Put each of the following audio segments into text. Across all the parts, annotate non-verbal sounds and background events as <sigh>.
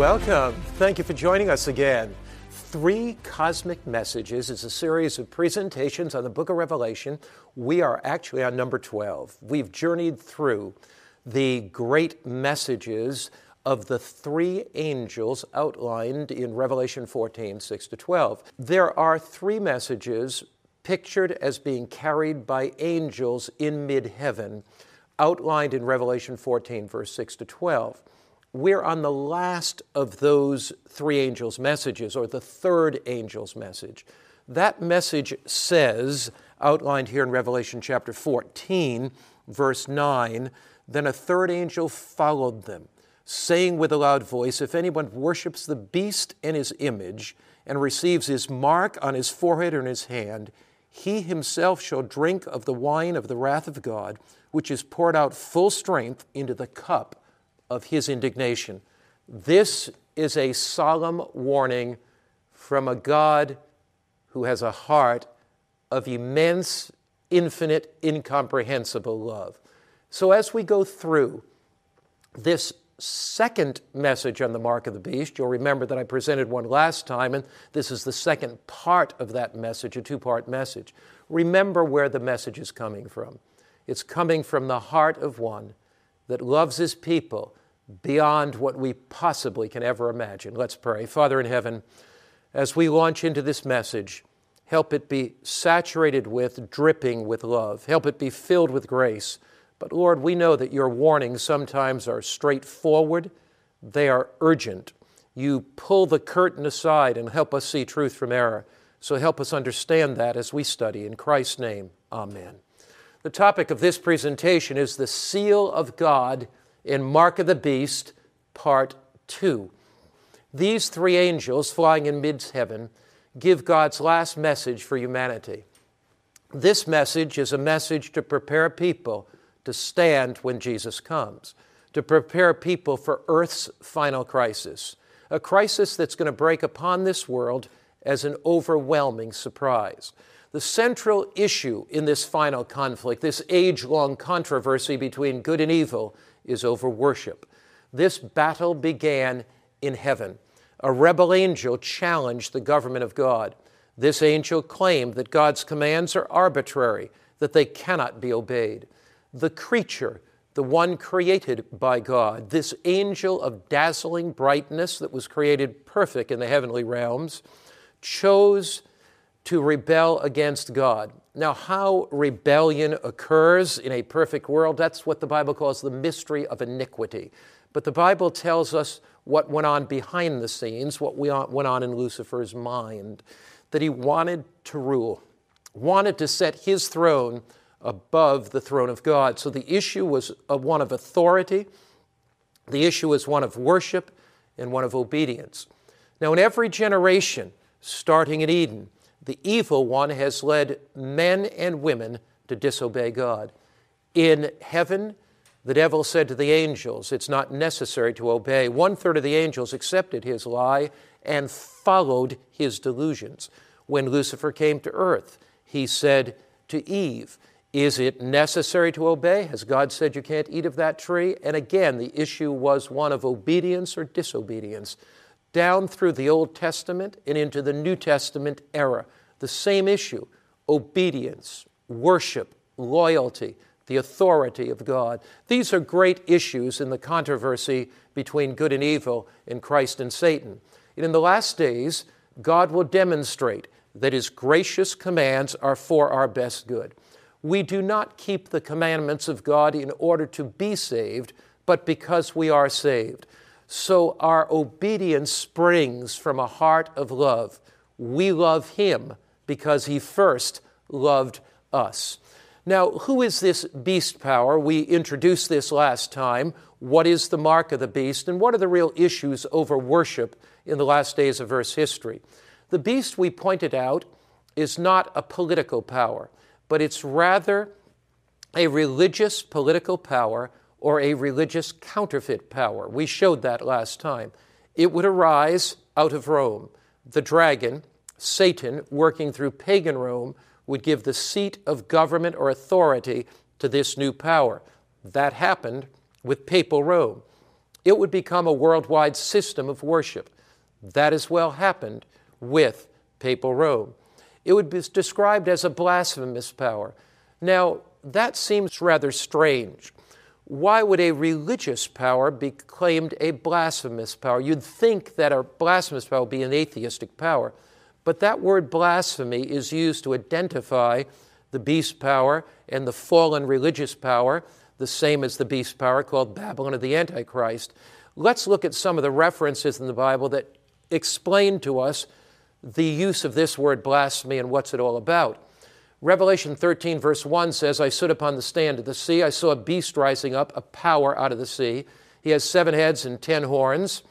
Welcome. Thank you for joining us again. Three Cosmic Messages is a series of presentations on the book of Revelation. We are actually on number 12. We've journeyed through the great messages of the three angels outlined in Revelation 14, 6 to 12. There are three messages pictured as being carried by angels in mid heaven, outlined in Revelation 14, verse 6 to 12. We're on the last of those three angels' messages, or the third angel's message. That message says, outlined here in Revelation chapter 14, verse 9, then a third angel followed them, saying with a loud voice, If anyone worships the beast and his image, and receives his mark on his forehead or in his hand, he himself shall drink of the wine of the wrath of God, which is poured out full strength into the cup of his indignation. This is a solemn warning from a God who has a heart of immense, infinite, incomprehensible love. So, as we go through this second message on the mark of the beast, you'll remember that I presented one last time, and this is the second part of that message, a two part message. Remember where the message is coming from. It's coming from the heart of one that loves his people beyond what we possibly can ever imagine. Let's pray. Father in heaven, as we launch into this message, help it be saturated with, dripping with love. Help it be filled with grace. But Lord, we know that your warnings sometimes are straightforward, they are urgent. You pull the curtain aside and help us see truth from error. So help us understand that as we study. In Christ's name, amen. The topic of this presentation is the seal of God in Mark of the Beast, Part 2. These three angels flying in mid heaven give God's last message for humanity. This message is a message to prepare people to stand when Jesus comes, to prepare people for Earth's final crisis, a crisis that's going to break upon this world as an overwhelming surprise. The central issue in this final conflict, this age long controversy between good and evil, is over worship. This battle began in heaven. A rebel angel challenged the government of God. This angel claimed that God's commands are arbitrary, that they cannot be obeyed. The creature, the one created by God, this angel of dazzling brightness that was created perfect in the heavenly realms, chose to rebel against God. Now, how rebellion occurs in a perfect world, that's what the Bible calls the mystery of iniquity. But the Bible tells us what went on behind the scenes, what went on in Lucifer's mind, that he wanted to rule, wanted to set his throne above the throne of God. So the issue was one of authority, the issue was one of worship, and one of obedience. Now, in every generation, starting in Eden, the evil one has led men and women to disobey God. In heaven, the devil said to the angels, It's not necessary to obey. One third of the angels accepted his lie and followed his delusions. When Lucifer came to earth, he said to Eve, Is it necessary to obey? Has God said you can't eat of that tree? And again, the issue was one of obedience or disobedience down through the Old Testament and into the New Testament era. The same issue obedience, worship, loyalty, the authority of God. These are great issues in the controversy between good and evil in Christ and Satan. And in the last days, God will demonstrate that His gracious commands are for our best good. We do not keep the commandments of God in order to be saved, but because we are saved. So our obedience springs from a heart of love. We love Him because He first loved us. Now, who is this beast power? We introduced this last time. What is the mark of the beast, and what are the real issues over worship in the last days of Earth's history? The beast, we pointed out, is not a political power, but it's rather a religious political power or a religious counterfeit power. We showed that last time. It would arise out of Rome. The dragon, Satan, working through pagan Rome, would give the seat of government or authority to this new power. That happened with papal Rome. It would become a worldwide system of worship. That as well happened with papal Rome. It would be described as a blasphemous power. Now, that seems rather strange. Why would a religious power be claimed a blasphemous power? You'd think that a blasphemous power would be an atheistic power. But that word blasphemy is used to identify the beast power and the fallen religious power, the same as the beast power called Babylon of the Antichrist. Let's look at some of the references in the Bible that explain to us the use of this word blasphemy and what's it all about. Revelation 13, verse 1 says, I stood upon the stand of the sea. I saw a beast rising up, a power out of the sea. He has seven heads and ten horns,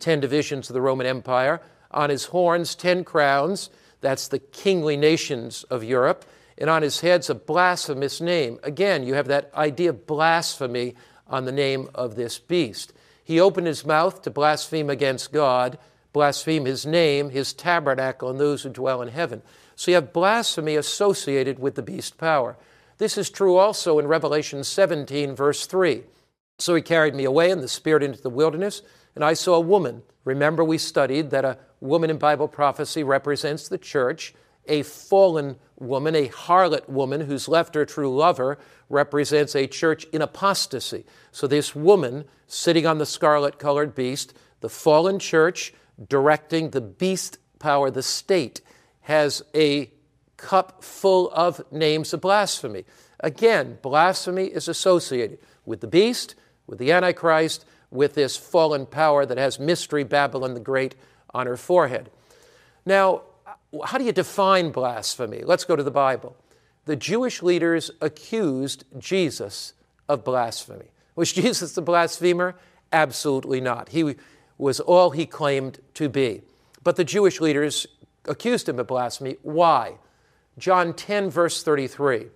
ten divisions of the Roman Empire. On his horns, ten crowns. That's the kingly nations of Europe. And on his heads, a blasphemous name. Again, you have that idea of blasphemy on the name of this beast. He opened his mouth to blaspheme against God blaspheme his name, his tabernacle, and those who dwell in heaven. So you have blasphemy associated with the beast power. This is true also in Revelation 17, verse 3. So he carried me away in the Spirit into the wilderness, and I saw a woman. Remember, we studied that a woman in Bible prophecy represents the church. A fallen woman, a harlot woman who's left her true lover, represents a church in apostasy. So this woman sitting on the scarlet colored beast, the fallen church, directing the beast power, the state, has a cup full of names of blasphemy. Again, blasphemy is associated with the beast, with the Antichrist, with this fallen power that has Mystery Babylon the Great on her forehead. Now, how do you define blasphemy? Let's go to the Bible. The Jewish leaders accused Jesus of blasphemy. Was Jesus the blasphemer? Absolutely not. He was all he claimed to be. But the Jewish leaders accused him of blasphemy. Why? John 10, verse 33.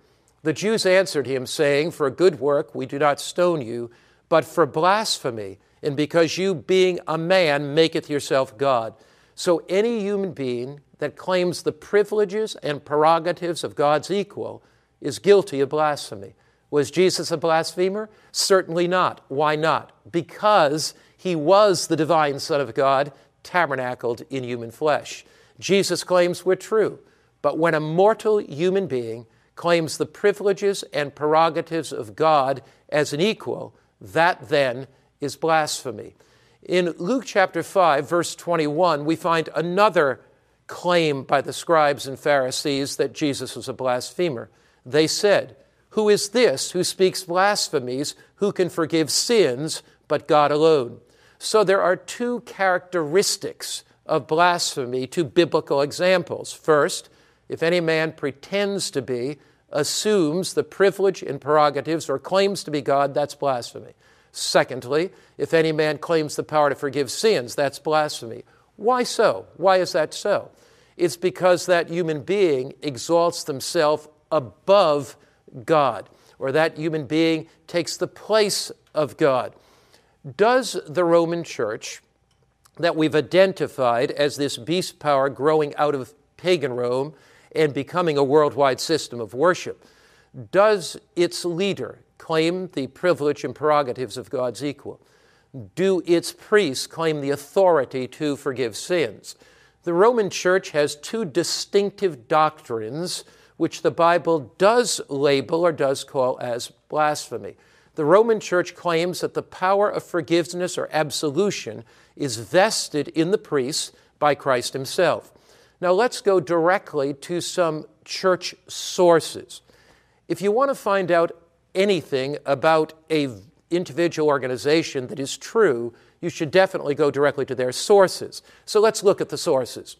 The Jews answered him, saying, For a good work we do not stone you, but for blasphemy, and because you, being a man, maketh yourself God. So any human being that claims the privileges and prerogatives of God's equal is guilty of blasphemy. Was Jesus a blasphemer? Certainly not. Why not? Because he was the divine Son of God, tabernacled in human flesh. Jesus' claims were true, but when a mortal human being claims the privileges and prerogatives of God as an equal, that then is blasphemy. In Luke chapter 5, verse 21, we find another claim by the scribes and Pharisees that Jesus was a blasphemer. They said, Who is this who speaks blasphemies? Who can forgive sins but God alone? So there are two characteristics of blasphemy, two biblical examples. First, if any man pretends to be, assumes the privilege and prerogatives, or claims to be God, that's blasphemy. Secondly, if any man claims the power to forgive sins, that's blasphemy. Why so? Why is that so? It's because that human being exalts themselves above God, or that human being takes the place of God. Does the Roman Church, that we've identified as this beast power growing out of pagan Rome and becoming a worldwide system of worship, does its leader claim the privilege and prerogatives of God's equal? Do its priests claim the authority to forgive sins? The Roman Church has two distinctive doctrines which the Bible does label or does call as blasphemy. The Roman Church claims that the power of forgiveness or absolution is vested in the priests by Christ Himself. Now let's go directly to some church sources. If you want to find out anything about a individual organization that is true, you should definitely go directly to their sources. So let's look at the sources.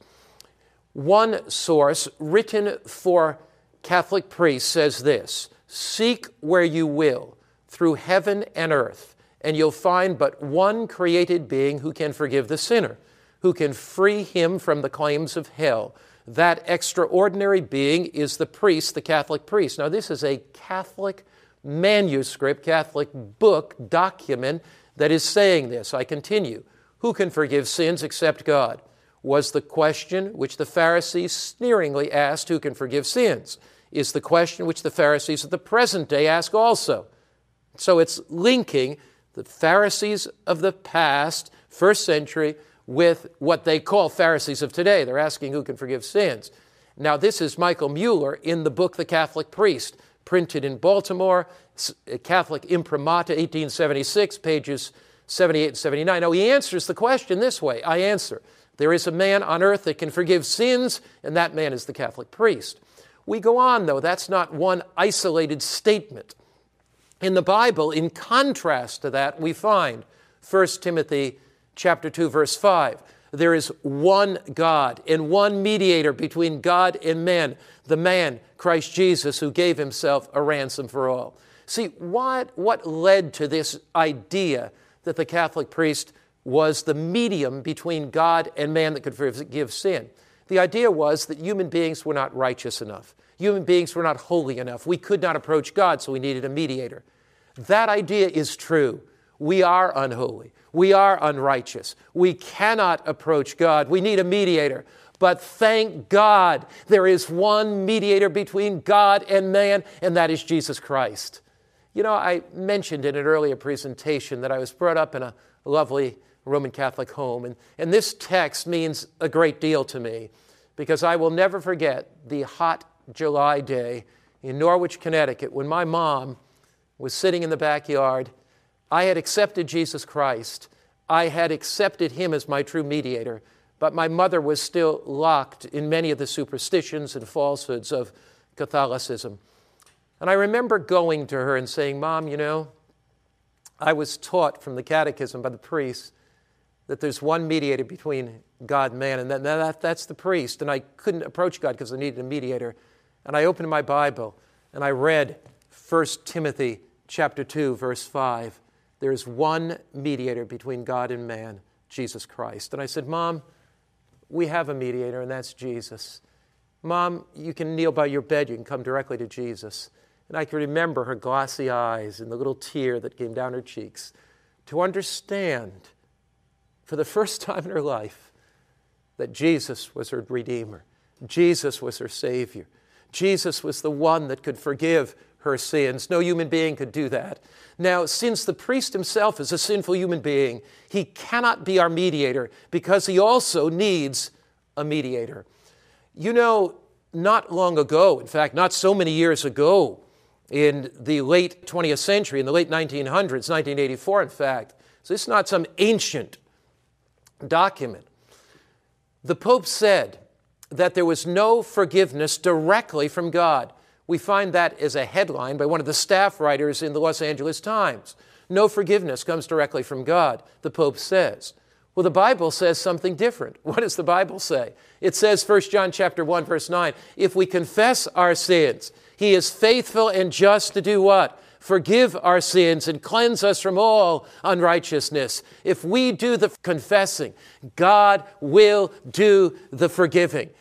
One source written for Catholic priests says this Seek where you will through heaven and earth, and you'll find but one created being who can forgive the sinner, who can free him from the claims of hell. That extraordinary being is the priest, the Catholic priest. Now, this is a Catholic manuscript, Catholic book, document that is saying this. I continue. Who can forgive sins except God? Was the question which the Pharisees sneeringly asked, Who can forgive sins? Is the question which the Pharisees of the present day ask also. So it's linking the Pharisees of the past, first century, with what they call Pharisees of today. They're asking who can forgive sins. Now, this is Michael Mueller in the book The Catholic Priest, printed in Baltimore, Catholic Imprimatur, 1876, pages 78 and 79. Now, he answers the question this way I answer, there is a man on earth that can forgive sins, and that man is the Catholic priest. We go on, though, that's not one isolated statement. In the Bible, in contrast to that, we find 1 Timothy chapter 2 verse 5. There is one God and one mediator between God and men, the man Christ Jesus who gave himself a ransom for all. See, what, what led to this idea that the Catholic priest was the medium between God and man that could forgive sin? The idea was that human beings were not righteous enough. Human beings were not holy enough. We could not approach God, so we needed a mediator. That idea is true. We are unholy. We are unrighteous. We cannot approach God. We need a mediator. But thank God there is one mediator between God and man, and that is Jesus Christ. You know, I mentioned in an earlier presentation that I was brought up in a lovely Roman Catholic home, and, and this text means a great deal to me because I will never forget the hot July day in Norwich, Connecticut, when my mom was sitting in the backyard. I had accepted Jesus Christ. I had accepted him as my true mediator, but my mother was still locked in many of the superstitions and falsehoods of Catholicism. And I remember going to her and saying, Mom, you know, I was taught from the catechism by the priest that there's one mediator between God and man, and that, that, that's the priest. And I couldn't approach God because I needed a mediator. And I opened my Bible and I read 1 Timothy chapter 2, verse 5. There is one mediator between God and man, Jesus Christ. And I said, Mom, we have a mediator, and that's Jesus. Mom, you can kneel by your bed, you can come directly to Jesus. And I can remember her glassy eyes and the little tear that came down her cheeks to understand for the <laughs> first time in her life that Jesus was her Redeemer, Jesus was her Savior, Jesus was the one that could forgive her sins. No human being could do that. Now, since the priest himself is a sinful human being, he cannot be our mediator because he also needs a mediator. You know, not long ago, in fact, not so many years ago, in the late 20th century, in the late 1900s, 1984, in fact, so this is not some ancient document. The Pope said that there was no forgiveness directly from God. We find that as a headline by one of the staff writers in the Los Angeles Times. No forgiveness comes directly from God, the Pope says. Well, the Bible says something different. <laughs> What does the Bible say? It says, 1 John chapter 1, verse 9, if we confess our sins, he is faithful and just to do what? Forgive our sins and cleanse us from all unrighteousness. If we do the confessing, God will do the forgiving.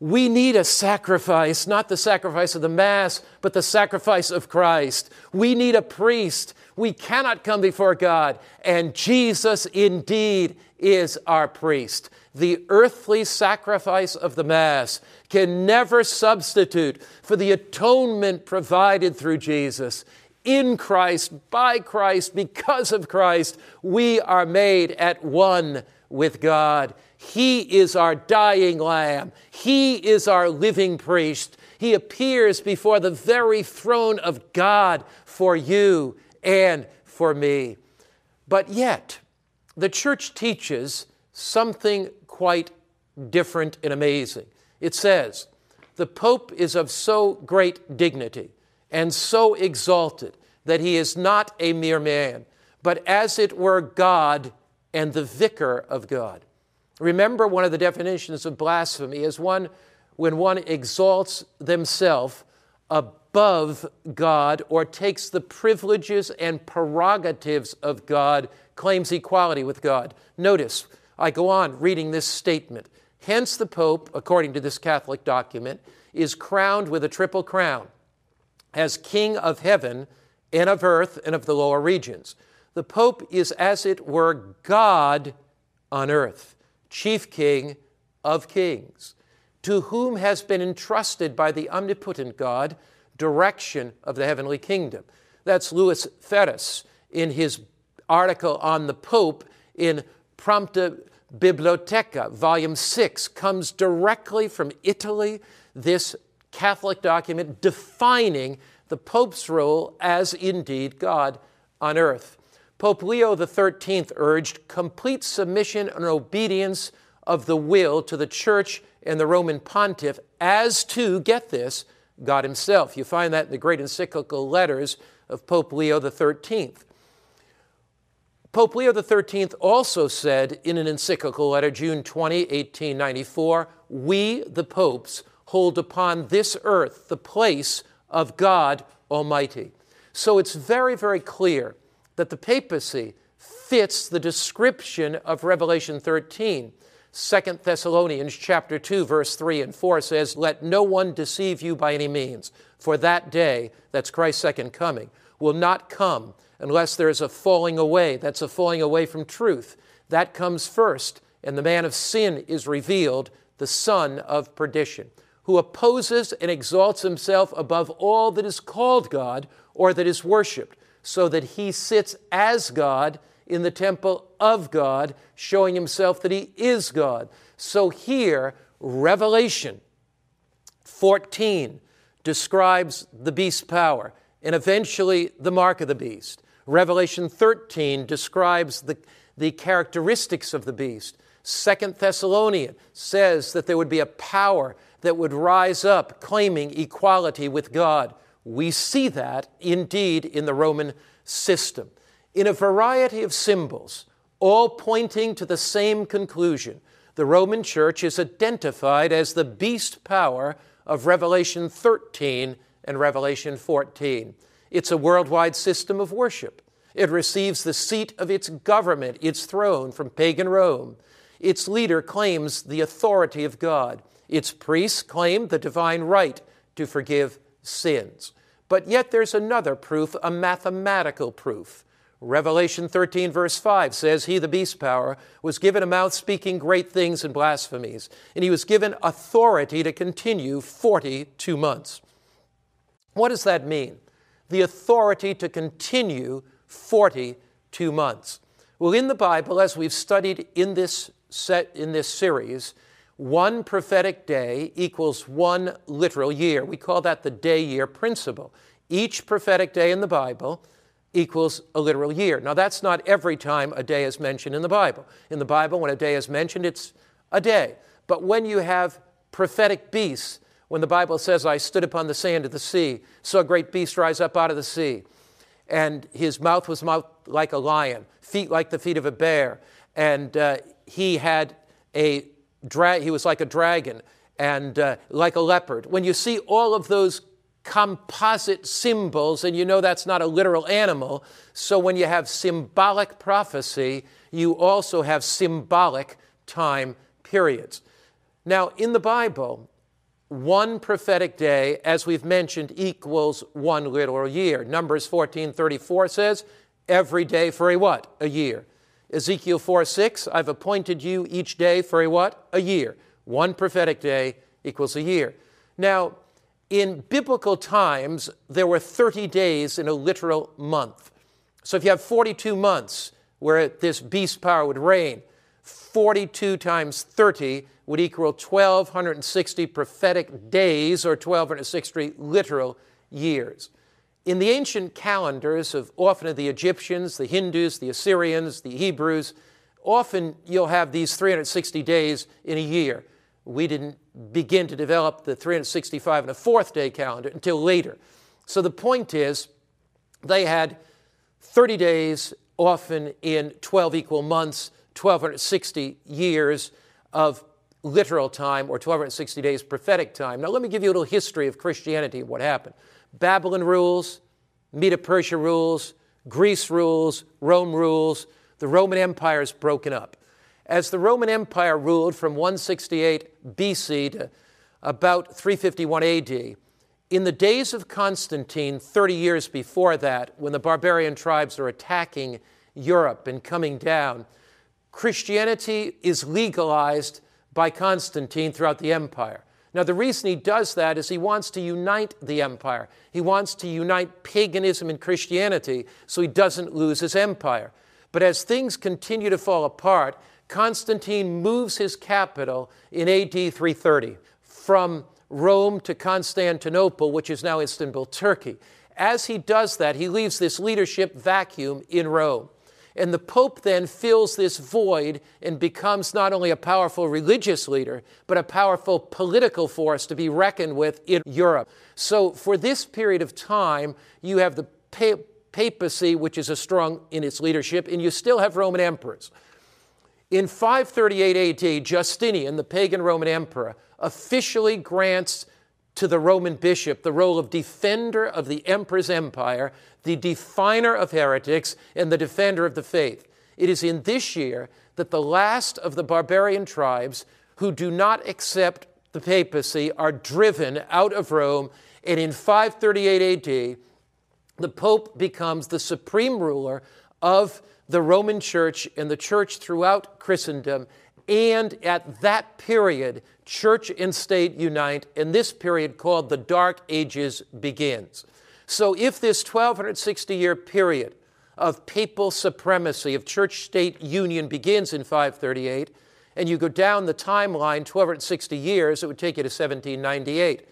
We need a sacrifice, not the sacrifice of the Mass, but the sacrifice of Christ. We need a priest. We cannot come before God, and Jesus indeed is our priest. The earthly sacrifice of the Mass can never substitute for the atonement provided through Jesus. In Christ, by Christ, because of Christ, we are made at one with God. He is our dying lamb. He is our living priest. He appears before the very throne of God for you and for me. But yet, the church teaches something quite different and amazing. It says, The Pope is of so great dignity and so exalted that he is not a mere man, but as it were God and the vicar of God. Remember, one of the definitions of blasphemy is one when one exalts themselves above God or takes the privileges and prerogatives of God, claims equality with God. Notice, I go on reading this statement. Hence, the Pope, according to this Catholic document, is crowned with a triple crown as King of heaven and of earth and of the lower regions. The Pope is, as it were, God on earth chief king of kings, to whom has been entrusted by the omnipotent God direction of the heavenly kingdom. That's Louis Ferres in his article on the Pope in Prompta Bibliotheca, volume 6, comes directly from Italy. This Catholic document defining the Pope's role as indeed God on earth. Pope Leo XIII urged complete submission and obedience of the will to the Church and the Roman pontiff as to, get this, God Himself. You find that in the great encyclical letters of Pope Leo XIII. Pope Leo XIII also said in an encyclical letter, June 20, 1894, We, the popes, hold upon this earth the place of God Almighty. So it's very, very clear that the papacy fits the description of Revelation 13. 2 Thessalonians chapter 2 verse 3 and 4 says, "Let no one deceive you by any means, for that day, that's Christ's second coming, will not come unless there is a falling away. That's a falling away from truth. That comes first, and the man of sin is revealed, the son of perdition, who opposes and exalts himself above all that is called God or that is worshiped, so that he sits as God in the temple of God, showing himself that he is God. So here, Revelation 14 describes the beast's power and eventually the mark of the beast. Revelation 13 describes the, the characteristics of the beast. Second Thessalonian says that there would be a power that would rise up claiming equality with God. We see that indeed in the Roman system. In a variety of symbols, all pointing to the same conclusion, the Roman Church is identified as the beast power of Revelation 13 and Revelation 14. It's a worldwide system of worship. It receives the seat of its government, its throne, from pagan Rome. Its leader claims the authority of God. Its priests claim the divine right to forgive sins. But yet there's another proof, a mathematical proof. Revelation 13, verse 5 says, He, the beast power, was given a mouth speaking great things and blasphemies, and he was given authority to continue 42 months. What does that mean? the authority to continue 42 months. Well, in the Bible, as we've studied in this set in this series, one prophetic day equals one literal year. We call that the day year principle. Each prophetic day in the Bible equals a literal year. Now, that's not every time a day is mentioned in the Bible. In the Bible, when a day is mentioned, it's a day. But when you have prophetic beasts, when the Bible says, I stood upon the sand of the sea, saw a great beast rise up out of the sea, and his mouth was mouth like a lion, feet like the feet of a bear, and uh, he had a dra- he was like a dragon and uh, like a leopard. When you see all of those composite symbols, and you know that's not a literal animal, so when you have symbolic prophecy, you also have symbolic time periods. Now, in the Bible, one prophetic day, as we've mentioned, equals one literal year. Numbers 14:34 says, every day for a what? A year. Ezekiel 4 6, I've appointed you each day for a what? A year. One prophetic day equals a year. Now, in biblical times, there were 30 days in a literal month. So if you have 42 months where this beast power would reign, 42 times 30 would equal 1,260 prophetic days or 1,260 literal years. In the ancient calendars of often of the Egyptians, the Hindus, the Assyrians, the Hebrews, often you'll have these 360 days in a year. We didn't begin to develop the 365 and a fourth day calendar until later. So the point is, they had 30 days, often in 12 equal months, 1260 years of literal time or 1260 days prophetic time. Now, let me give you a little history of Christianity and what happened. Babylon rules, Medo Persia rules, Greece rules, Rome rules. The Roman Empire is broken up. As the Roman Empire ruled from 168 BC to about 351 AD, in the days of Constantine, 30 years before that, when the barbarian tribes are attacking Europe and coming down, Christianity is legalized by Constantine throughout the empire. Now, the reason he does that is he wants to unite the empire. He wants to unite paganism and Christianity so he doesn't lose his empire. But as things continue to fall apart, Constantine moves his capital in AD 330 from Rome to Constantinople, which is now Istanbul, Turkey. As he does that, he leaves this leadership vacuum in Rome. And the Pope then fills this void and becomes not only a powerful religious leader, but a powerful political force to be reckoned with in Europe. So, for this period of time, you have the papacy, which is a strong in its leadership, and you still have Roman emperors. In 538 AD, Justinian, the pagan Roman emperor, officially grants to the Roman bishop the role of defender of the emperor's empire, the definer of heretics, and the defender of the faith. It is in this year that the last of the barbarian tribes who do not accept the papacy are driven out of Rome, and in 538 AD, the Pope becomes the supreme ruler of the Roman Church and the Church throughout Christendom. And at that period, church and state unite, and this period called the Dark Ages begins. So, if this 1260 year period of papal supremacy, of church state union begins in 538, and you go down the timeline 1260 years, it would take you to 1798.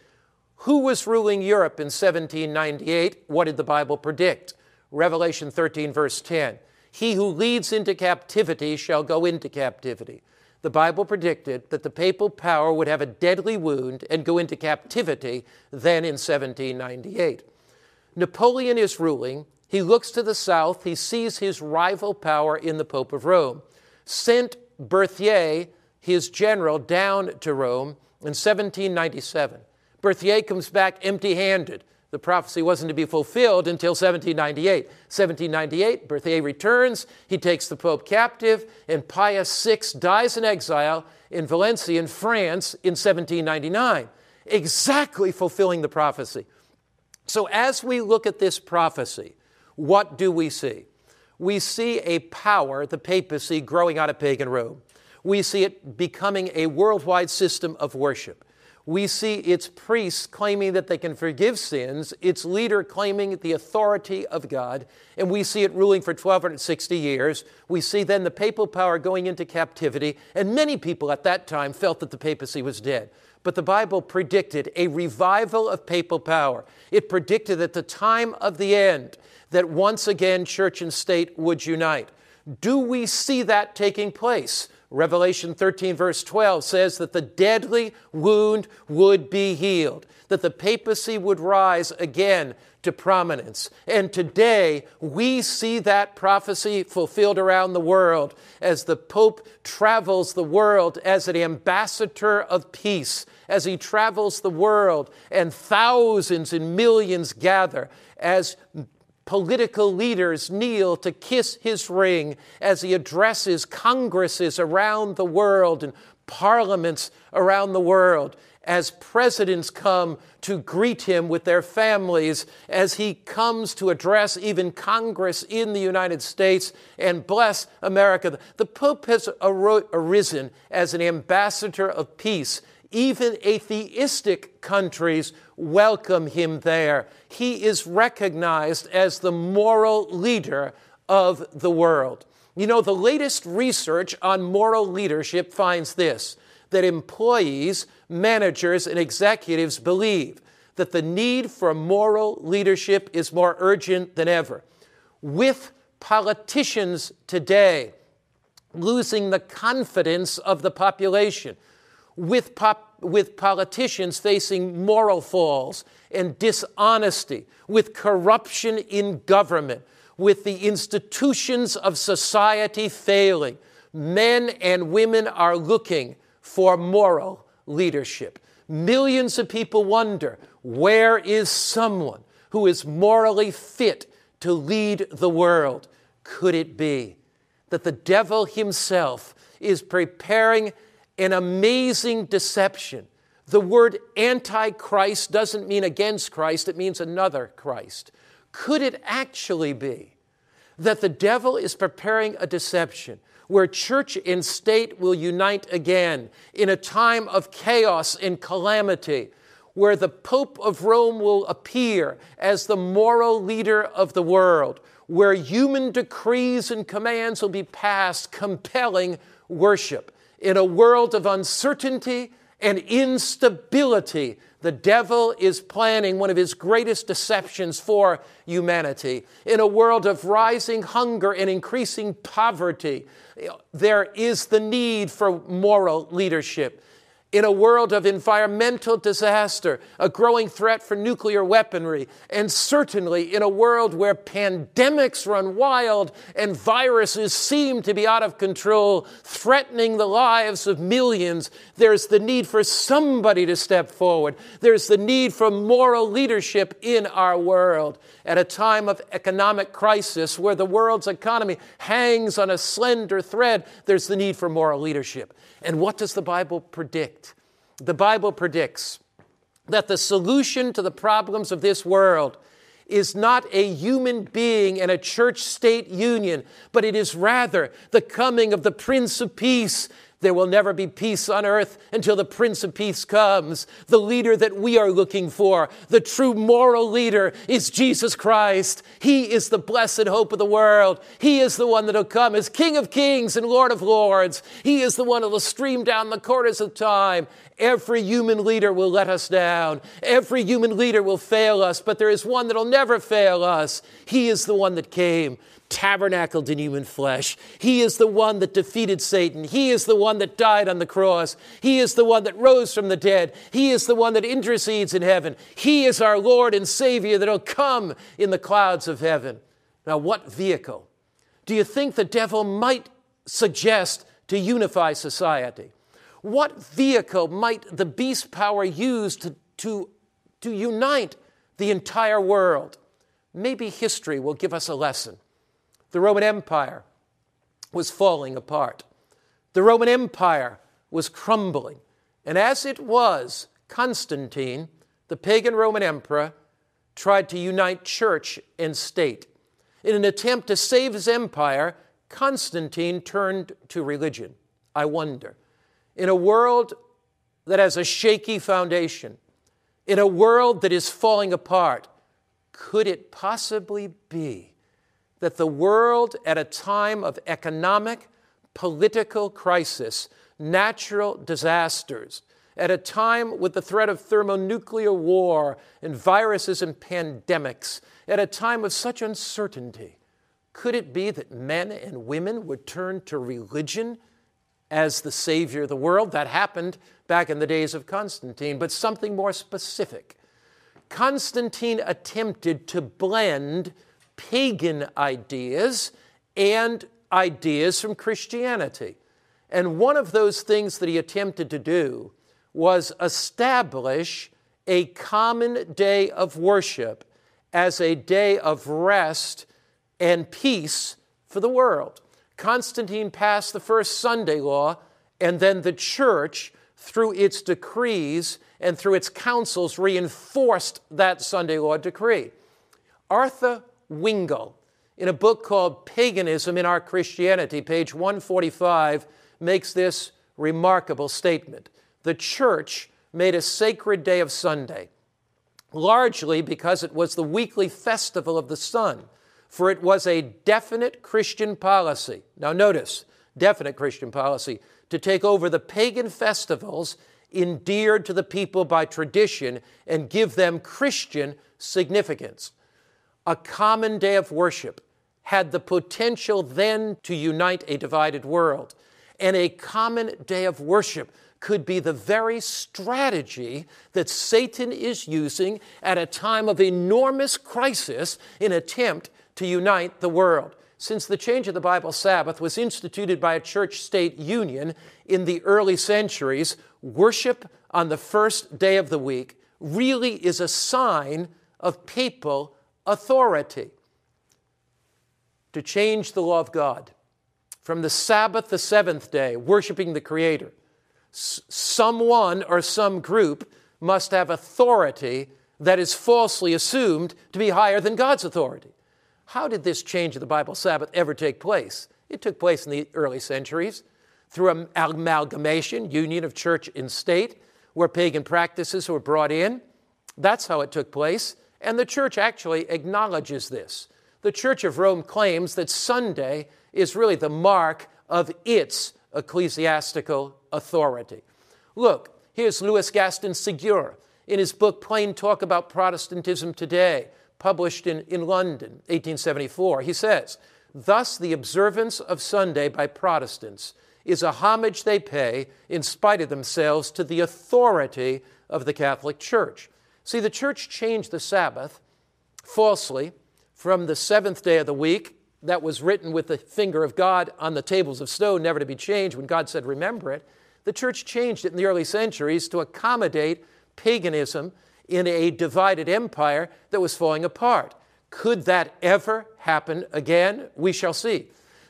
Who was ruling Europe in 1798? What did the Bible predict? Revelation 13, verse 10. He who leads into captivity shall go into captivity the Bible predicted that the papal power would have a deadly wound and go into captivity then in 1798. Napoleon is ruling. He looks to the south. He sees his rival power in the Pope of Rome. Sent Berthier, his general, down to Rome in 1797. Berthier comes back empty handed the prophecy wasn't to be fulfilled until 1798. 1798, Berthier returns, he takes the Pope captive, and Pius VI dies in exile in Valencia, in France, in 1799, exactly fulfilling the prophecy. So, as we look at this prophecy, what do we see? We see a power, the papacy, growing out of pagan Rome. We see it becoming a worldwide system of worship we see its priests claiming that they can forgive sins, its leader claiming the authority of God, and we see it ruling for 1260 years. We see then the papal power going into captivity, and many people at that time felt that the papacy was dead. But the Bible predicted a revival of papal power. It predicted at the time of the end that once again church and state would unite. Do we see that taking place? Revelation 13, verse 12 says that the deadly wound would be healed, that the papacy would rise again to prominence. And today, we see that prophecy fulfilled around the world as the Pope travels the world as an ambassador of peace, as he travels the world, and thousands and millions gather as political leaders kneel to kiss his ring as he addresses congresses around the world and parliaments around the world, as presidents come to greet him with their families, as he comes to address even Congress in the United States and bless America. The Pope has arisen as an ambassador of peace even atheistic countries welcome him there. He is recognized as the moral leader of the world. You know, the latest research on moral leadership finds this that employees, managers, and executives believe that the need for moral leadership is more urgent than ever. With politicians today losing the confidence of the population, with, pop, with politicians facing moral falls and dishonesty, with corruption in government, with the institutions of society failing. Men and women are looking for moral leadership. Millions of people wonder where is someone who is morally fit to lead the world? Could it be that the devil himself is preparing an amazing deception. The word antichrist doesn't mean against Christ, it means another Christ. Could it actually be that the devil is preparing a deception where church and state will unite again in a time of chaos and calamity, where the Pope of Rome will appear as the moral leader of the world, where human decrees and commands will be passed, compelling worship. In a world of uncertainty and instability, the devil is planning one of his greatest deceptions for humanity. In a world of rising hunger and increasing poverty, there is the need for moral leadership in a world of environmental disaster, a growing threat for nuclear weaponry, and certainly in a world where pandemics run wild and viruses seem to be out of control, threatening the lives of millions, there's the need for somebody to step forward. There's the need for moral leadership in our world. At a time of economic crisis where the world's economy hangs on a slender thread, there's the need for moral leadership. And what does the Bible predict? The Bible predicts that the solution to the problems of this world is not a human being and a church state union, but it is rather the coming of the Prince of Peace there will never be peace on earth until the Prince of Peace comes, the leader that we are looking for. The true moral leader is Jesus Christ. He is the blessed hope of the world. He is the one that will come as King of Kings and Lord of Lords. He is the one that will stream down the corners of time. Every human leader will let us down. Every human leader will fail us, but there is one that will never fail us. He is the one that came tabernacled in human flesh. He is the one that defeated Satan. He is the one that died on the cross. He is the one that rose from the dead. He is the one that intercedes in heaven. He is our Lord and Savior that will come in the clouds of heaven. Now, what vehicle do you think the devil might suggest to unify society? What vehicle might the beast power use to, to, to unite the entire world? Maybe history will give us a lesson. The Roman Empire was falling apart. The Roman Empire was crumbling. And as it was, Constantine, the pagan Roman emperor, tried to unite church and state. In an attempt to save his empire, Constantine turned to religion. I wonder, in a world that has a shaky foundation, in a world that is falling apart, could it possibly be that the world at a time of economic, political crisis, natural disasters, at a time with the threat of thermonuclear war and viruses and pandemics, at a time of such uncertainty, could it be that men and women would turn to religion as the savior of the world? That happened back in the days of Constantine, but something more specific. Constantine attempted to blend pagan ideas and ideas from Christianity. And one of those things that he attempted to do was establish a common day of worship as a day of rest and peace for the world. Constantine passed the first Sunday law, and then the church, through its decrees and through its councils, reinforced that Sunday law decree. Arthur Weigall, in a book called Paganism in Our Christianity, page 145, makes this remarkable statement. The church made a sacred day of Sunday, largely because it was the weekly festival of the sun, for it was a definite Christian policy. Now, notice, definite Christian policy to take over the pagan festivals endeared to the people by tradition and give them Christian significance a common day of worship had the potential then to unite a divided world. And a common day of worship could be the very strategy that Satan is using at a time of enormous crisis in attempt to unite the world. Since the change of the Bible Sabbath was instituted by a church state union in the early centuries, worship on the first day of the week really is a sign of papal authority to change the law of God from the Sabbath, the seventh day, worshiping the Creator. Someone or some group must have authority that is falsely assumed to be higher than God's authority. How did this change of the Bible Sabbath ever take place? It took place in the early centuries through an amalgamation, union of church and state, where pagan practices were brought in That's how it took place, and the church actually acknowledges this. The Church of Rome claims that Sunday is really the mark of its ecclesiastical authority. Look, here's Louis Gaston Ségur in his book Plain Talk About Protestantism Today, published in, in London, 1874. He says, Thus, the observance of Sunday by Protestants is a homage they pay, in spite of themselves, to the authority of the Catholic Church. See, the church changed the Sabbath falsely from the seventh day of the week that was written with the finger of God on the tables of stone, never to be changed when God said, Remember it. The church changed it in the early centuries to accommodate paganism in a divided empire that was falling apart. Could that ever happen again? We shall see.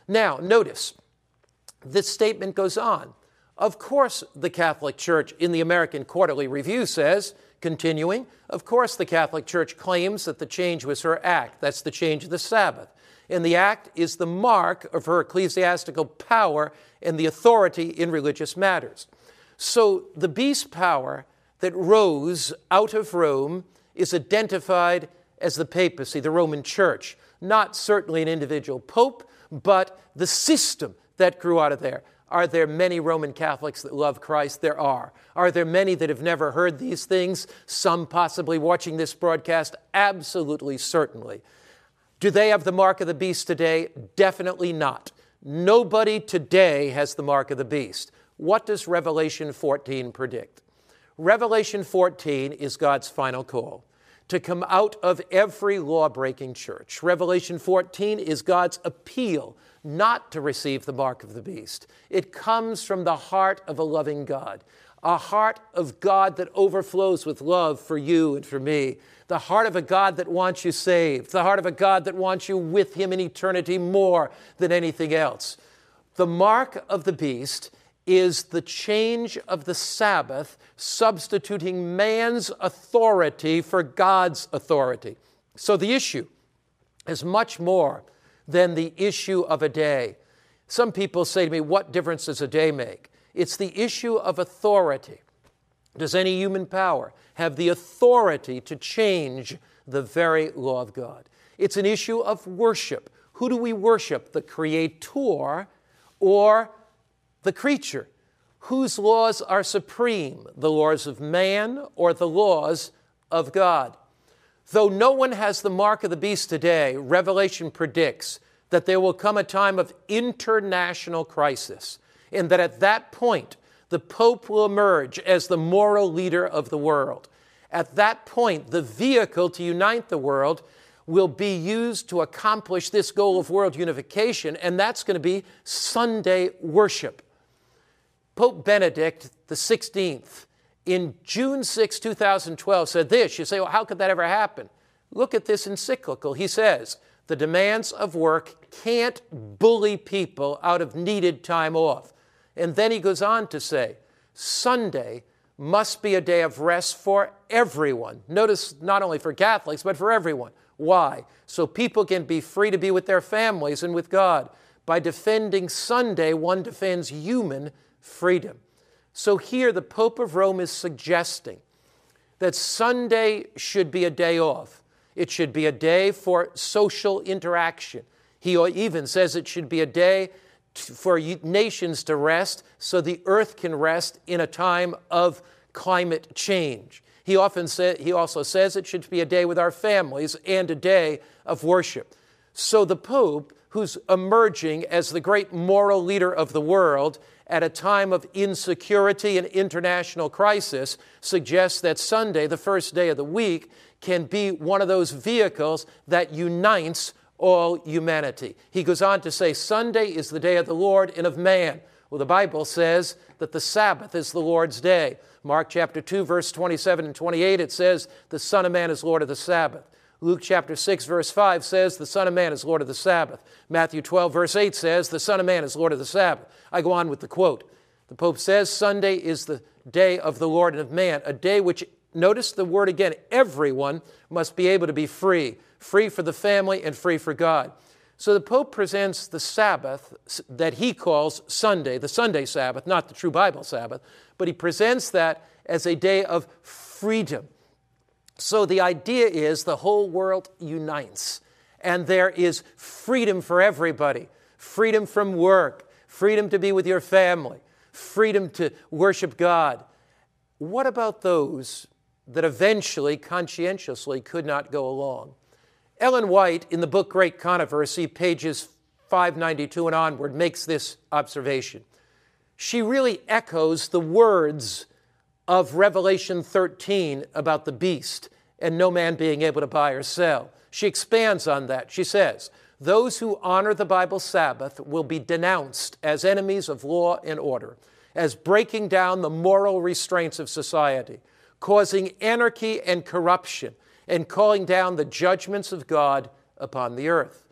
Now, notice this statement goes on. Of course, the Catholic Church in the American Quarterly Review says, continuing, of course, the Catholic Church claims that the change was her act. That's the change of the Sabbath. And the act is the mark of her ecclesiastical power and the authority in religious matters. So the beast power that rose out of Rome is identified as the papacy, the Roman Church, not certainly an individual pope, but the system that grew out of there. Are there many Roman Catholics that love Christ? There are. Are there many that have never heard these things? Some possibly watching this broadcast? Absolutely, certainly. Do they have the mark of the beast today? Definitely not. Nobody today has the mark of the beast. What does Revelation 14 predict? Revelation 14 is God's final call to come out of every law breaking church. Revelation 14 is God's appeal not to receive the mark of the beast. It comes from the heart of a loving God, a heart of God that overflows with love for you and for me, the heart of a God that wants you saved, the heart of a God that wants you with Him in eternity more than anything else. The mark of the beast is the change of the Sabbath, substituting man's authority for God's authority. So the issue is much more than the issue of a day. Some people say to me, What difference does a day make? It's the issue of authority. Does any human power have the authority to change the very law of God? It's an issue of worship. Who do we worship? The Creator or the creature, whose laws are supreme, the laws of man or the laws of God. Though no one has the mark of the beast today, Revelation predicts that there will come a time of international crisis, and that at that point, the Pope will emerge as the moral leader of the world. At that point, the vehicle to unite the world will be used to accomplish this goal of world unification, and that's going to be Sunday worship. Pope Benedict XVI in June 6, 2012 said this. You say, well, how could that ever happen? Look at this encyclical. He says, the demands of work can't bully people out of needed time off. And then he goes on to say, Sunday must be a day of rest for everyone. Notice not only for Catholics, but for everyone. Why? So people can be free to be with their families and with God. By defending Sunday, one defends human freedom. So here, the Pope of Rome is suggesting that Sunday should be a day off. It should be a day for social interaction. He even says it should be a day for nations to rest so the earth can rest in a time of climate change. He, often say, he also says it should be a day with our families and a day of worship. So the Pope, who's emerging as the great moral leader of the world, at a time of insecurity and international crisis suggests that Sunday, the first day of the week, can be one of those vehicles that unites all humanity. He goes on to say, Sunday is the day of the Lord and of man. Well, the Bible says that the Sabbath is the Lord's day. Mark chapter 2, verse 27 and 28, it says, The Son of Man is Lord of the Sabbath. Luke chapter 6, verse 5 says, The Son of Man is Lord of the Sabbath. Matthew 12, verse 8 says, The Son of Man is Lord of the Sabbath. I go on with the quote. The Pope says, Sunday is the day of the Lord and of man, a day which, notice the word again, everyone must be able to be free, free for the family and free for God. So the Pope presents the Sabbath that he calls Sunday, the Sunday Sabbath, not the true Bible Sabbath, but he presents that as a day of freedom So the idea is the whole world unites, and there is freedom for everybody freedom from work, freedom to be with your family, freedom to worship God. What about those that eventually, conscientiously, could not go along? Ellen White, in the book Great Controversy, pages 592 and onward, makes this observation. She really echoes the words of Revelation 13 about the beast and no man being able to buy or sell. She expands on that. She says, Those who honor the Bible Sabbath will be denounced as enemies of law and order, as breaking down the moral restraints of society, causing anarchy and corruption and calling down the judgments of God upon the earth.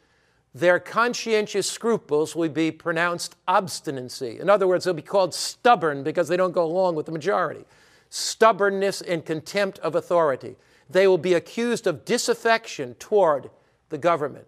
Their conscientious scruples will be pronounced obstinacy. In other words, they'll be called stubborn because they don't go along with the majority. Stubbornness and contempt of authority. They will be accused of disaffection toward the government.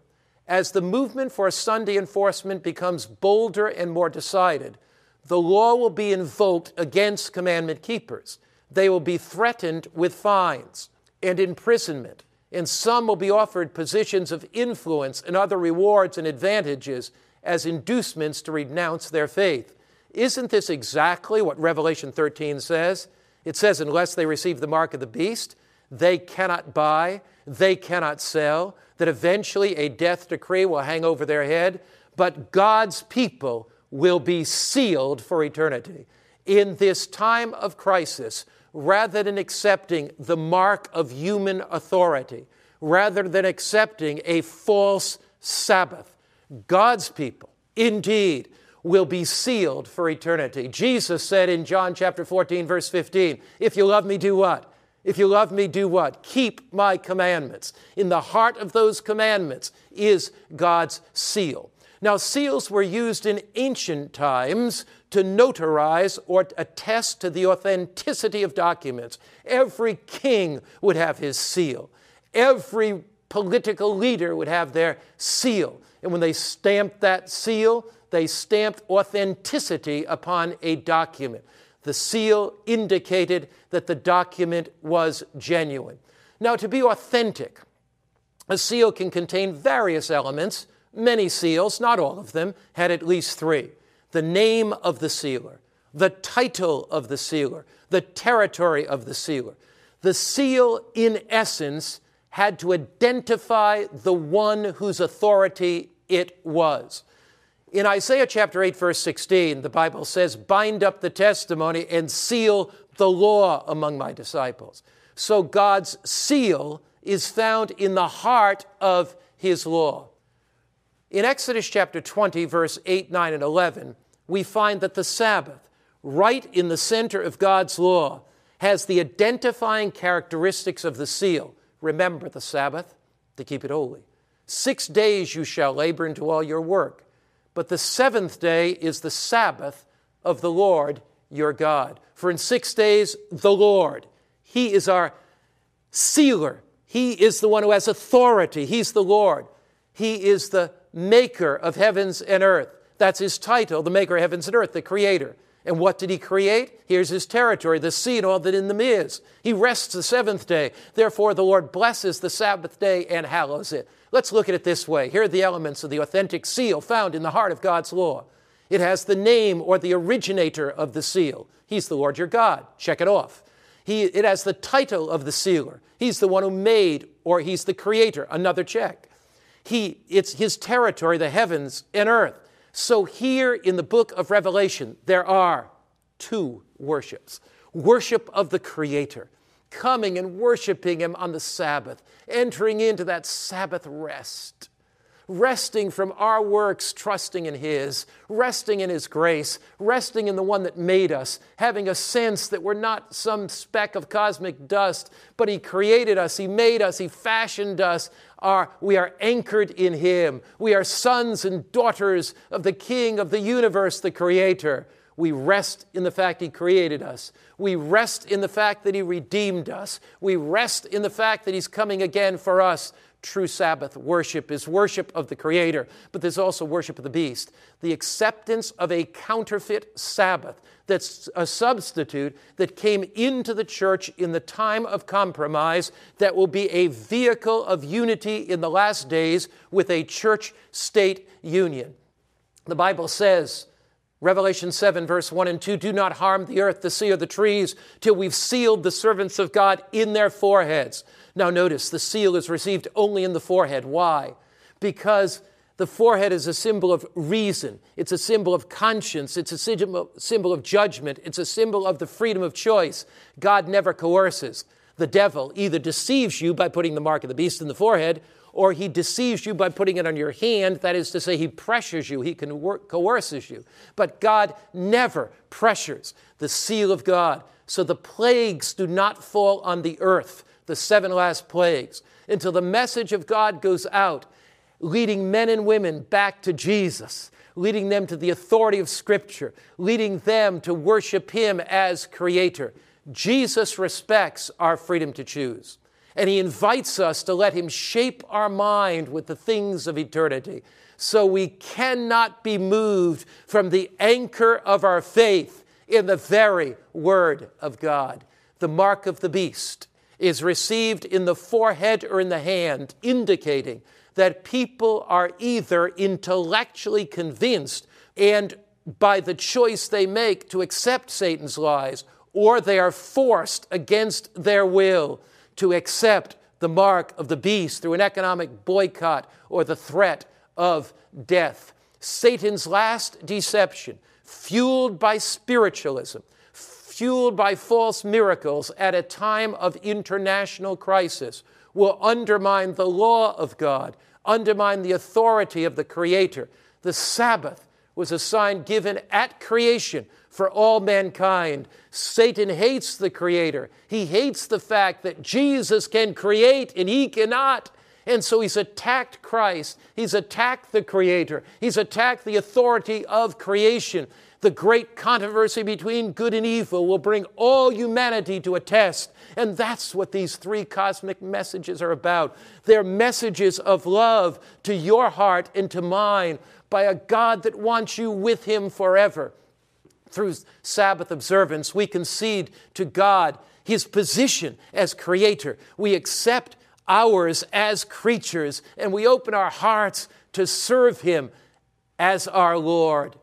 As the movement for Sunday enforcement becomes bolder and more decided, the law will be invoked against commandment keepers. They will be threatened with fines and imprisonment, and some will be offered positions of influence and other rewards and advantages as inducements to renounce their faith. Isn't this exactly what Revelation 13 says? It says, unless they receive the mark of the beast, they cannot buy, they cannot sell, that eventually a death decree will hang over their head, but God's people will be sealed for eternity. In this time of crisis, rather than accepting the mark of human authority, rather than accepting a false Sabbath, God's people indeed will be sealed for eternity. Jesus said in John chapter 14, verse 15, If you love me, do what? If you love me, do what? Keep my commandments. In the heart of those commandments is God's seal. Now, seals were used in ancient times to notarize or attest to the authenticity of documents. Every king would have his seal, every political leader would have their seal. And when they stamped that seal, they stamped authenticity upon a document. The seal indicated that the document was genuine. Now, to be authentic, a seal can contain various elements. Many seals, not all of them, had at least three the name of the sealer, the title of the sealer, the territory of the sealer. The seal, in essence, had to identify the one whose authority it was. In Isaiah chapter 8, verse 16, the Bible says, Bind up the testimony and seal the law among my disciples. So God's seal is found in the heart of his law. In Exodus chapter 20, verse 8, 9, and 11, we find that the Sabbath, right in the center of God's law, has the identifying characteristics of the seal. Remember the Sabbath to keep it holy. Six days you shall labor and do all your work, but the seventh day is the Sabbath of the Lord your God. For in six days, the Lord, He is our sealer. He is the one who has authority. He's the Lord. He is the maker of heavens and earth. That's his title, the maker of heavens and earth, the creator. And what did he create? Here's his territory, the sea and all that in them is. He rests the seventh day. Therefore, the Lord blesses the Sabbath day and hallows it. Let's look at it this way. Here are the elements of the authentic seal found in the heart of God's law. It has the name or the originator of the seal. He's the Lord your God. Check it off. He, it has the title of the sealer. He's the one who made, or he's the creator. Another check. He, it's his territory, the heavens and earth. So here in the book of Revelation, there are two worships worship of the Creator, coming and worshiping Him on the Sabbath, entering into that Sabbath rest resting from our works, trusting in His, resting in His grace, resting in the one that made us, having a sense that we're not some speck of cosmic dust, but He created us, He made us, He fashioned us. Our, we are anchored in Him. We are sons and daughters of the King of the universe, the Creator. We rest in the fact He created us. We rest in the fact that He redeemed us. We rest in the fact that He's coming again for us true Sabbath worship is worship of the Creator, but there's also worship of the beast. The acceptance of a counterfeit Sabbath that's a substitute that came into the church in the time of compromise that will be a vehicle of unity in the last days with a church state union. The Bible says, Revelation 7, verse 1 and 2 Do not harm the earth, the sea, or the trees till we've sealed the servants of God in their foreheads. Now, notice the seal is received only in the forehead. Why? Because the forehead is a symbol of reason, it's a symbol of conscience, it's a symbol of judgment, it's a symbol of the freedom of choice. God never coerces. The devil either deceives you by putting the mark of the beast in the forehead, or he deceives you by putting it on your hand. That is to say, he pressures you, he coerces you. But God never pressures the seal of God. So the plagues do not fall on the earth, the seven last plagues, until the message of God goes out, leading men and women back to Jesus leading them to the authority of Scripture, leading them to worship Him as Creator. Jesus respects our freedom to choose and He invites us to let Him shape our mind with the things of eternity. So we cannot be moved from the anchor of our faith in the very Word of God. The mark of the beast is received in the forehead or in the hand, indicating that people are either intellectually convinced and by the choice they make to accept Satan's lies, or they are forced against their will to accept the mark of the beast through an economic boycott or the threat of death. Satan's last deception, fueled by spiritualism, fueled by false miracles at a time of international crisis, will undermine the law of God, undermine the authority of the Creator. The Sabbath was a sign given at creation for all mankind. Satan hates the Creator. He hates the fact that Jesus can create and he cannot. And so he's attacked Christ. He's attacked the Creator. He's attacked the authority of creation. The great controversy between good and evil will bring all humanity to a test. And that's what these three cosmic messages are about. They're messages of love to your heart and to mine by a God that wants you with Him forever through Sabbath observance, we concede to God his position as creator. We accept ours as creatures, and we open our hearts to serve him as our Lord.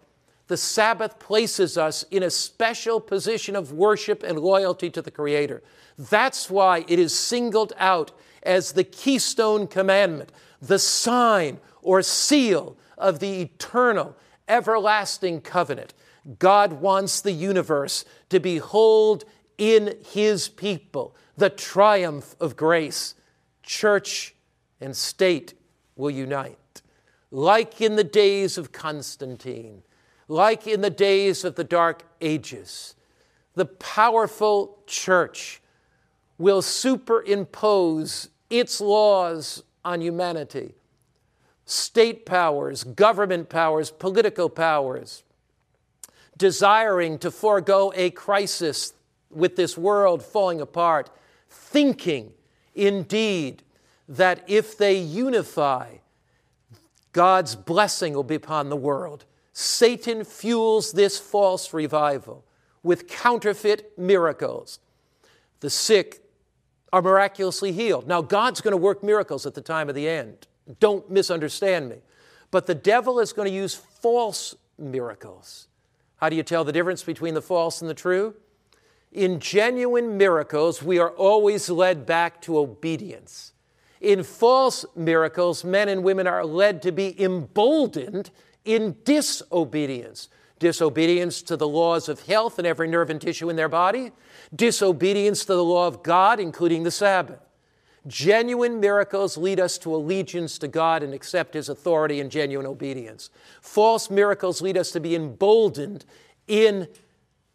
The Sabbath places us in a special position of worship and loyalty to the Creator. That's why it is singled out as the keystone commandment, the sign or seal of the eternal, everlasting covenant. God wants the universe to behold in His people the triumph of grace. Church and state will unite. Like in the days of Constantine, like in the days of the Dark Ages, the powerful church will superimpose its laws on humanity. State powers, government powers, political powers, desiring to forego a crisis with this world falling apart, thinking indeed that if they unify, God's blessing will be upon the world. Satan fuels this false revival with counterfeit miracles. The sick are miraculously healed. Now, God's going to work miracles at the time of the end. Don't misunderstand me. But the devil is going to use false miracles how do you tell the difference between the false and the true? In genuine miracles, we are always led back to obedience. In false miracles, men and women are led to be emboldened in disobedience. Disobedience to the laws of health and every nerve and tissue in their body, disobedience to the law of God, including the Sabbath. Genuine miracles lead us to allegiance to God and accept His authority and genuine obedience. False miracles lead us to be emboldened in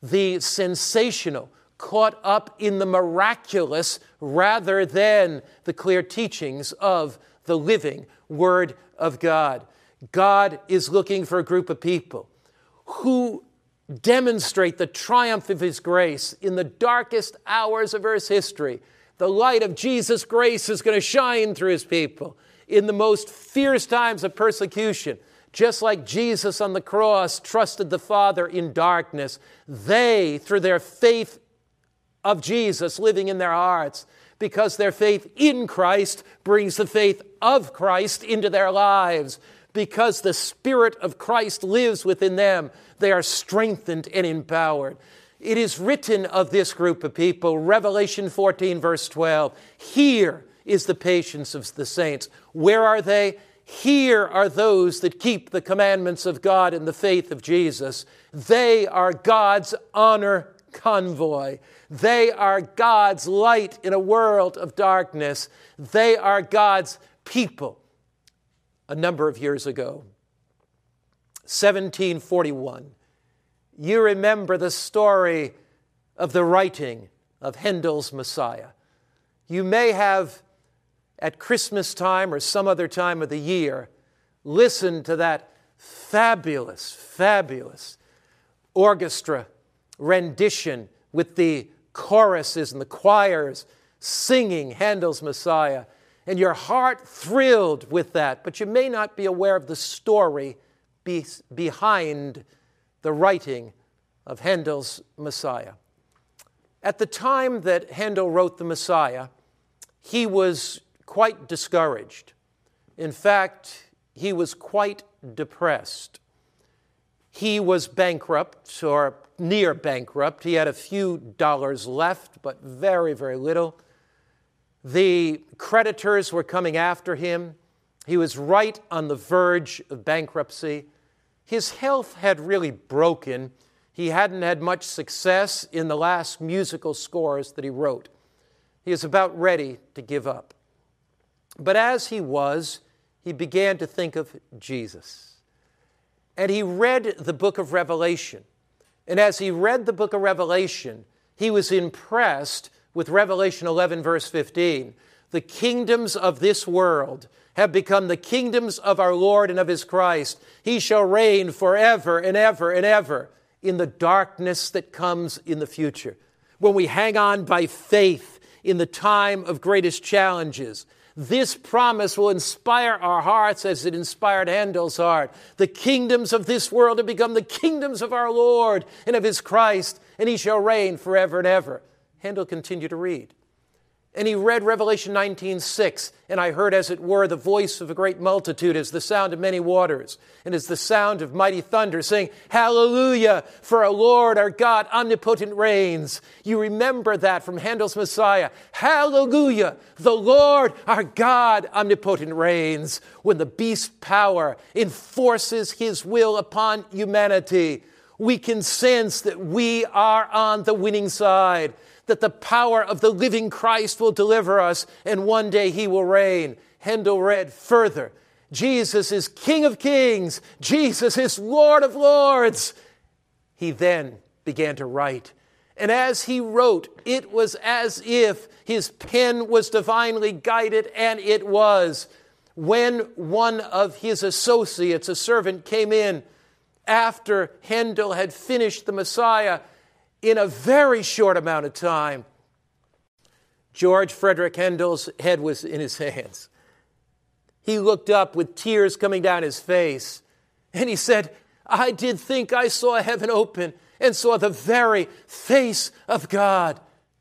the sensational, caught up in the miraculous rather than the clear teachings of the living Word of God. God is looking for a group of people who demonstrate the triumph of His grace in the darkest hours of Earth's history The light of Jesus' grace is going to shine through his people in the most fierce times of persecution. Just like Jesus on the cross trusted the Father in darkness, they, through their faith of Jesus living in their hearts, because their faith in Christ brings the faith of Christ into their lives. Because the Spirit of Christ lives within them, they are strengthened and empowered. It is written of this group of people, Revelation 14, verse 12, here is the patience of the saints. Where are they? Here are those that keep the commandments of God and the faith of Jesus. They are God's honor convoy. They are God's light in a world of darkness. They are God's people. A number of years ago, 1741, you remember the story of the writing of Handel's Messiah. You may have, at Christmas time or some other time of the year, listened to that fabulous, fabulous orchestra rendition with the choruses and the choirs singing Handel's Messiah, and your heart thrilled with that, but you may not be aware of the story be- behind the writing of Handel's Messiah. At the time that Handel wrote the Messiah, he was quite discouraged. In fact, he was quite depressed. He was bankrupt or near bankrupt. He had a few dollars left, but very, very little. The creditors were coming after him. He was right on the verge of bankruptcy. His health had really broken. He hadn't had much success in the last musical scores that he wrote. He was about ready to give up. But as he was, he began to think of Jesus. And he read the book of Revelation. And as he read the book of Revelation, he was impressed with Revelation 11, verse 15. The kingdoms of this world have become the kingdoms of our Lord and of his Christ. He shall reign forever and ever and ever in the darkness that comes in the future. When we hang on by faith in the time of greatest challenges, this promise will inspire our hearts as it inspired Handel's heart. The kingdoms of this world have become the kingdoms of our Lord and of his Christ, and he shall reign forever and ever. Handel continued to read. And he read Revelation 19:6, and I heard as it were the voice of a great multitude as the sound of many waters, and as the sound of mighty thunder, saying, Hallelujah, for our Lord our God omnipotent reigns. You remember that from Handel's Messiah. Hallelujah, the Lord our God omnipotent reigns. When the beast power enforces his will upon humanity, we can sense that we are on the winning side that the power of the living Christ will deliver us and one day he will reign. Handel read further Jesus is King of Kings, Jesus is Lord of Lords. He then began to write. And as he wrote, it was as if his pen was divinely guided, and it was. When one of his associates, a servant, came in after Handel had finished the Messiah, in a very short amount of time, George Frederick Hendel's head was in his hands. He looked up with tears coming down his face, and he said, I did think I saw heaven open and saw the very face of God.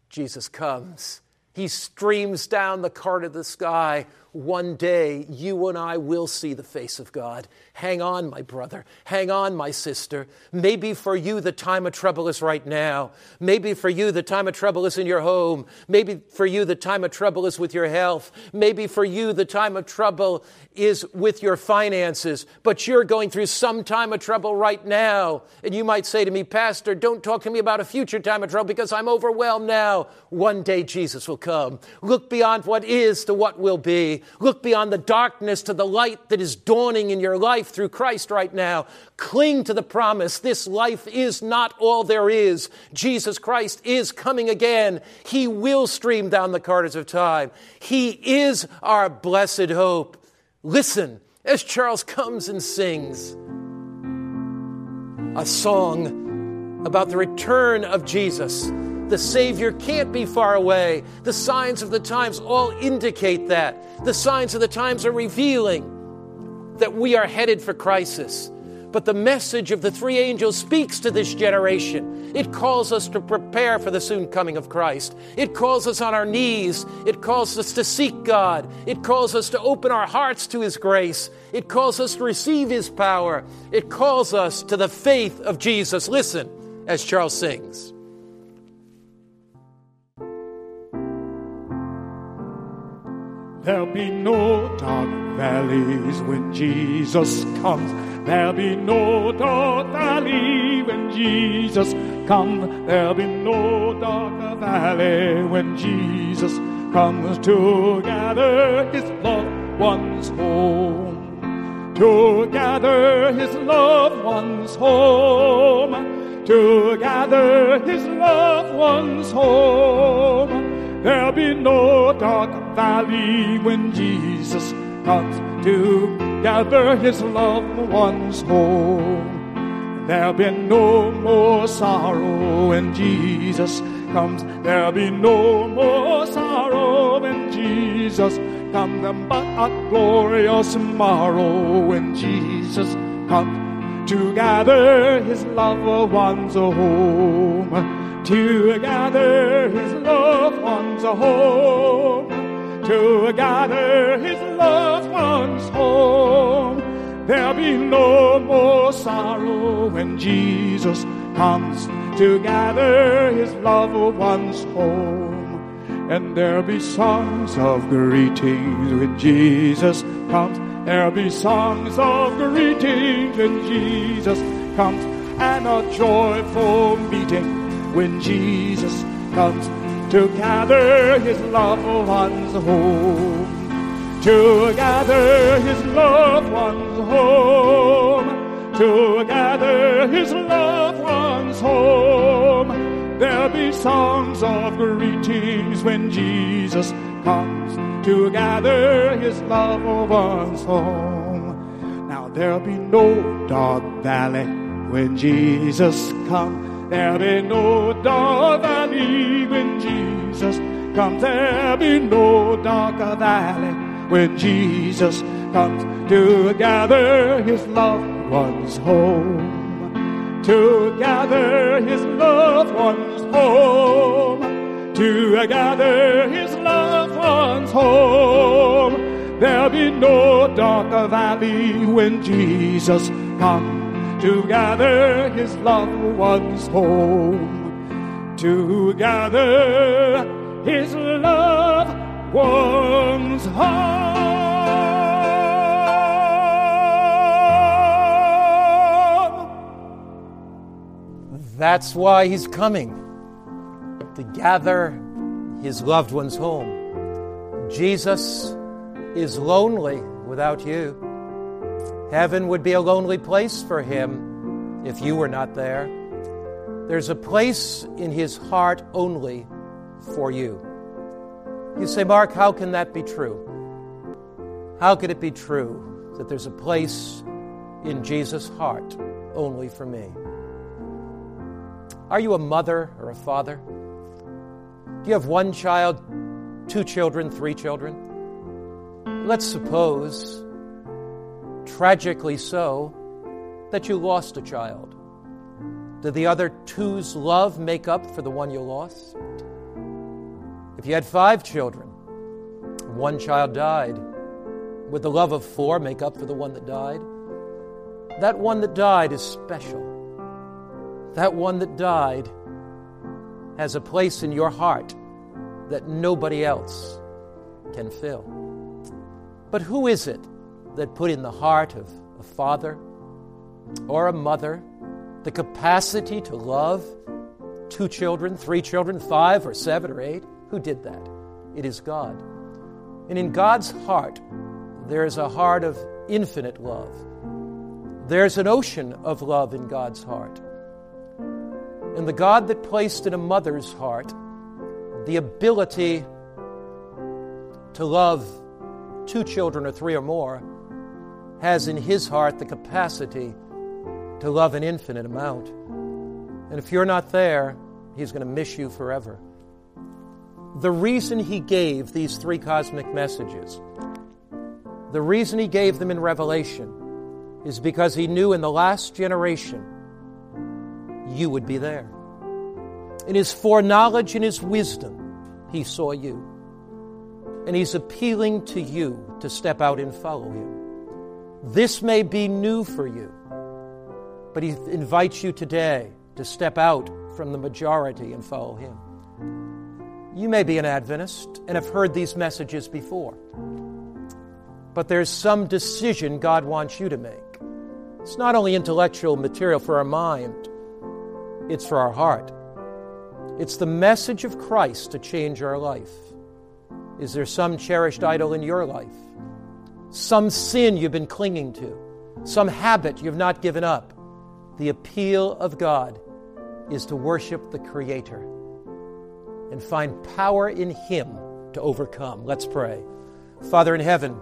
Jesus comes. He streams down the cart of the sky one day you and I will see the face of God. Hang on, my brother. Hang on, my sister. Maybe for you the time of trouble is right now. Maybe for you the time of trouble is in your home. Maybe for you the time of trouble is with your health. Maybe for you the time of trouble is with your finances. But you're going through some time of trouble right now. And you might say to me, Pastor, don't talk to me about a future time of trouble because I'm overwhelmed now. One day Jesus will come. Look beyond what is to what will be. Look beyond the darkness to the light that is dawning in your life through Christ right now. Cling to the promise. This life is not all there is. Jesus Christ is coming again. He will stream down the corridors of time. He is our blessed hope. Listen as Charles comes and sings a song about the return of Jesus The Savior can't be far away. The signs of the times all indicate that. The signs of the times are revealing that we are headed for crisis. But the message of the three angels speaks to this generation. It calls us to prepare for the soon coming of Christ. It calls us on our knees. It calls us to seek God. It calls us to open our hearts to His grace. It calls us to receive His power. It calls us to the faith of Jesus. Listen as Charles sings. There'll be no dark valleys when Jesus comes. There'll be no dark valley when Jesus comes. There'll be no dark valley when Jesus comes to gather his loved ones home. To gather his loved ones home. To gather his loved ones home. There'll be no dark valley when Jesus comes to gather his loved ones home. There'll be no more sorrow when Jesus comes. There'll be no more sorrow when Jesus comes, but a glorious tomorrow when Jesus comes to gather his loved ones home to gather his loved ones home, to gather his loved ones home. There'll be no more sorrow when Jesus comes to gather his loved ones home. And there'll be songs of greetings when Jesus comes. There'll be songs of greetings when Jesus comes, and a joyful meeting when Jesus comes to gather his loved ones home. To gather his loved ones home. To gather his loved ones home. There'll be songs of greetings when Jesus comes to gather his loved ones home. Now there'll be no dark valley when Jesus comes There'll be no dark valley when Jesus comes. There'll be no darker valley when Jesus comes to gather his loved ones home. To gather his loved ones home. To gather his loved ones home. There'll be no darker valley when Jesus comes to gather his loved ones home, to gather his loved ones home. That's why he's coming to gather his loved ones home. Jesus is lonely without you. Heaven would be a lonely place for him if you were not there. There's a place in his heart only for you. You say, Mark, how can that be true? How could it be true that there's a place in Jesus' heart only for me? Are you a mother or a father? You have one child, two children, three children? Let's suppose tragically so, that you lost a child. Did the other two's love make up for the one you lost? If you had five children, one child died, would the love of four make up for the one that died? That one that died is special. That one that died has a place in your heart that nobody else can fill. But who is it that put in the heart of a father or a mother the capacity to love two children, three children, five or seven or eight? Who did that? It is God. And in God's heart, there is a heart of infinite love. There's an ocean of love in God's heart. And the God that placed in a mother's heart the ability to love two children or three or more has in his heart the capacity to love an infinite amount. And if you're not there, He's going to miss you forever. The reason he gave these three cosmic messages, the reason he gave them in Revelation, is because he knew in the last generation you would be there. In his foreknowledge and his wisdom, he saw you. And he's appealing to you to step out and follow him. This may be new for you, but he invites you today to step out from the majority and follow him. You may be an Adventist and have heard these messages before, but there's some decision God wants you to make. It's not only intellectual material for our mind, it's for our heart. It's the message of Christ to change our life. Is there some cherished idol in your life? Some sin you've been clinging to? Some habit you've not given up? The appeal of God is to worship the Creator and find power in Him to overcome. Let's pray. Father in heaven,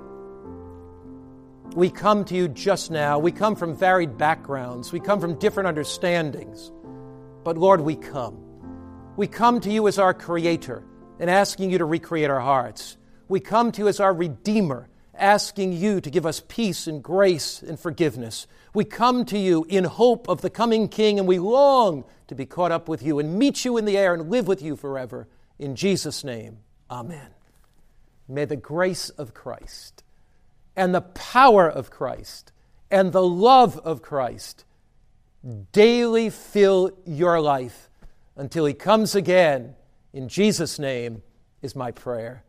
we come to you just now. We come from varied backgrounds, we come from different understandings. But Lord, we come. We come to you as our Creator and asking you to recreate our hearts. We come to you as our Redeemer, asking you to give us peace and grace and forgiveness. We come to you in hope of the coming King, and we long to be caught up with you and meet you in the air and live with you forever. In Jesus' name, amen. May the grace of Christ and the power of Christ and the love of Christ daily fill your life until he comes again. In Jesus' name is my prayer.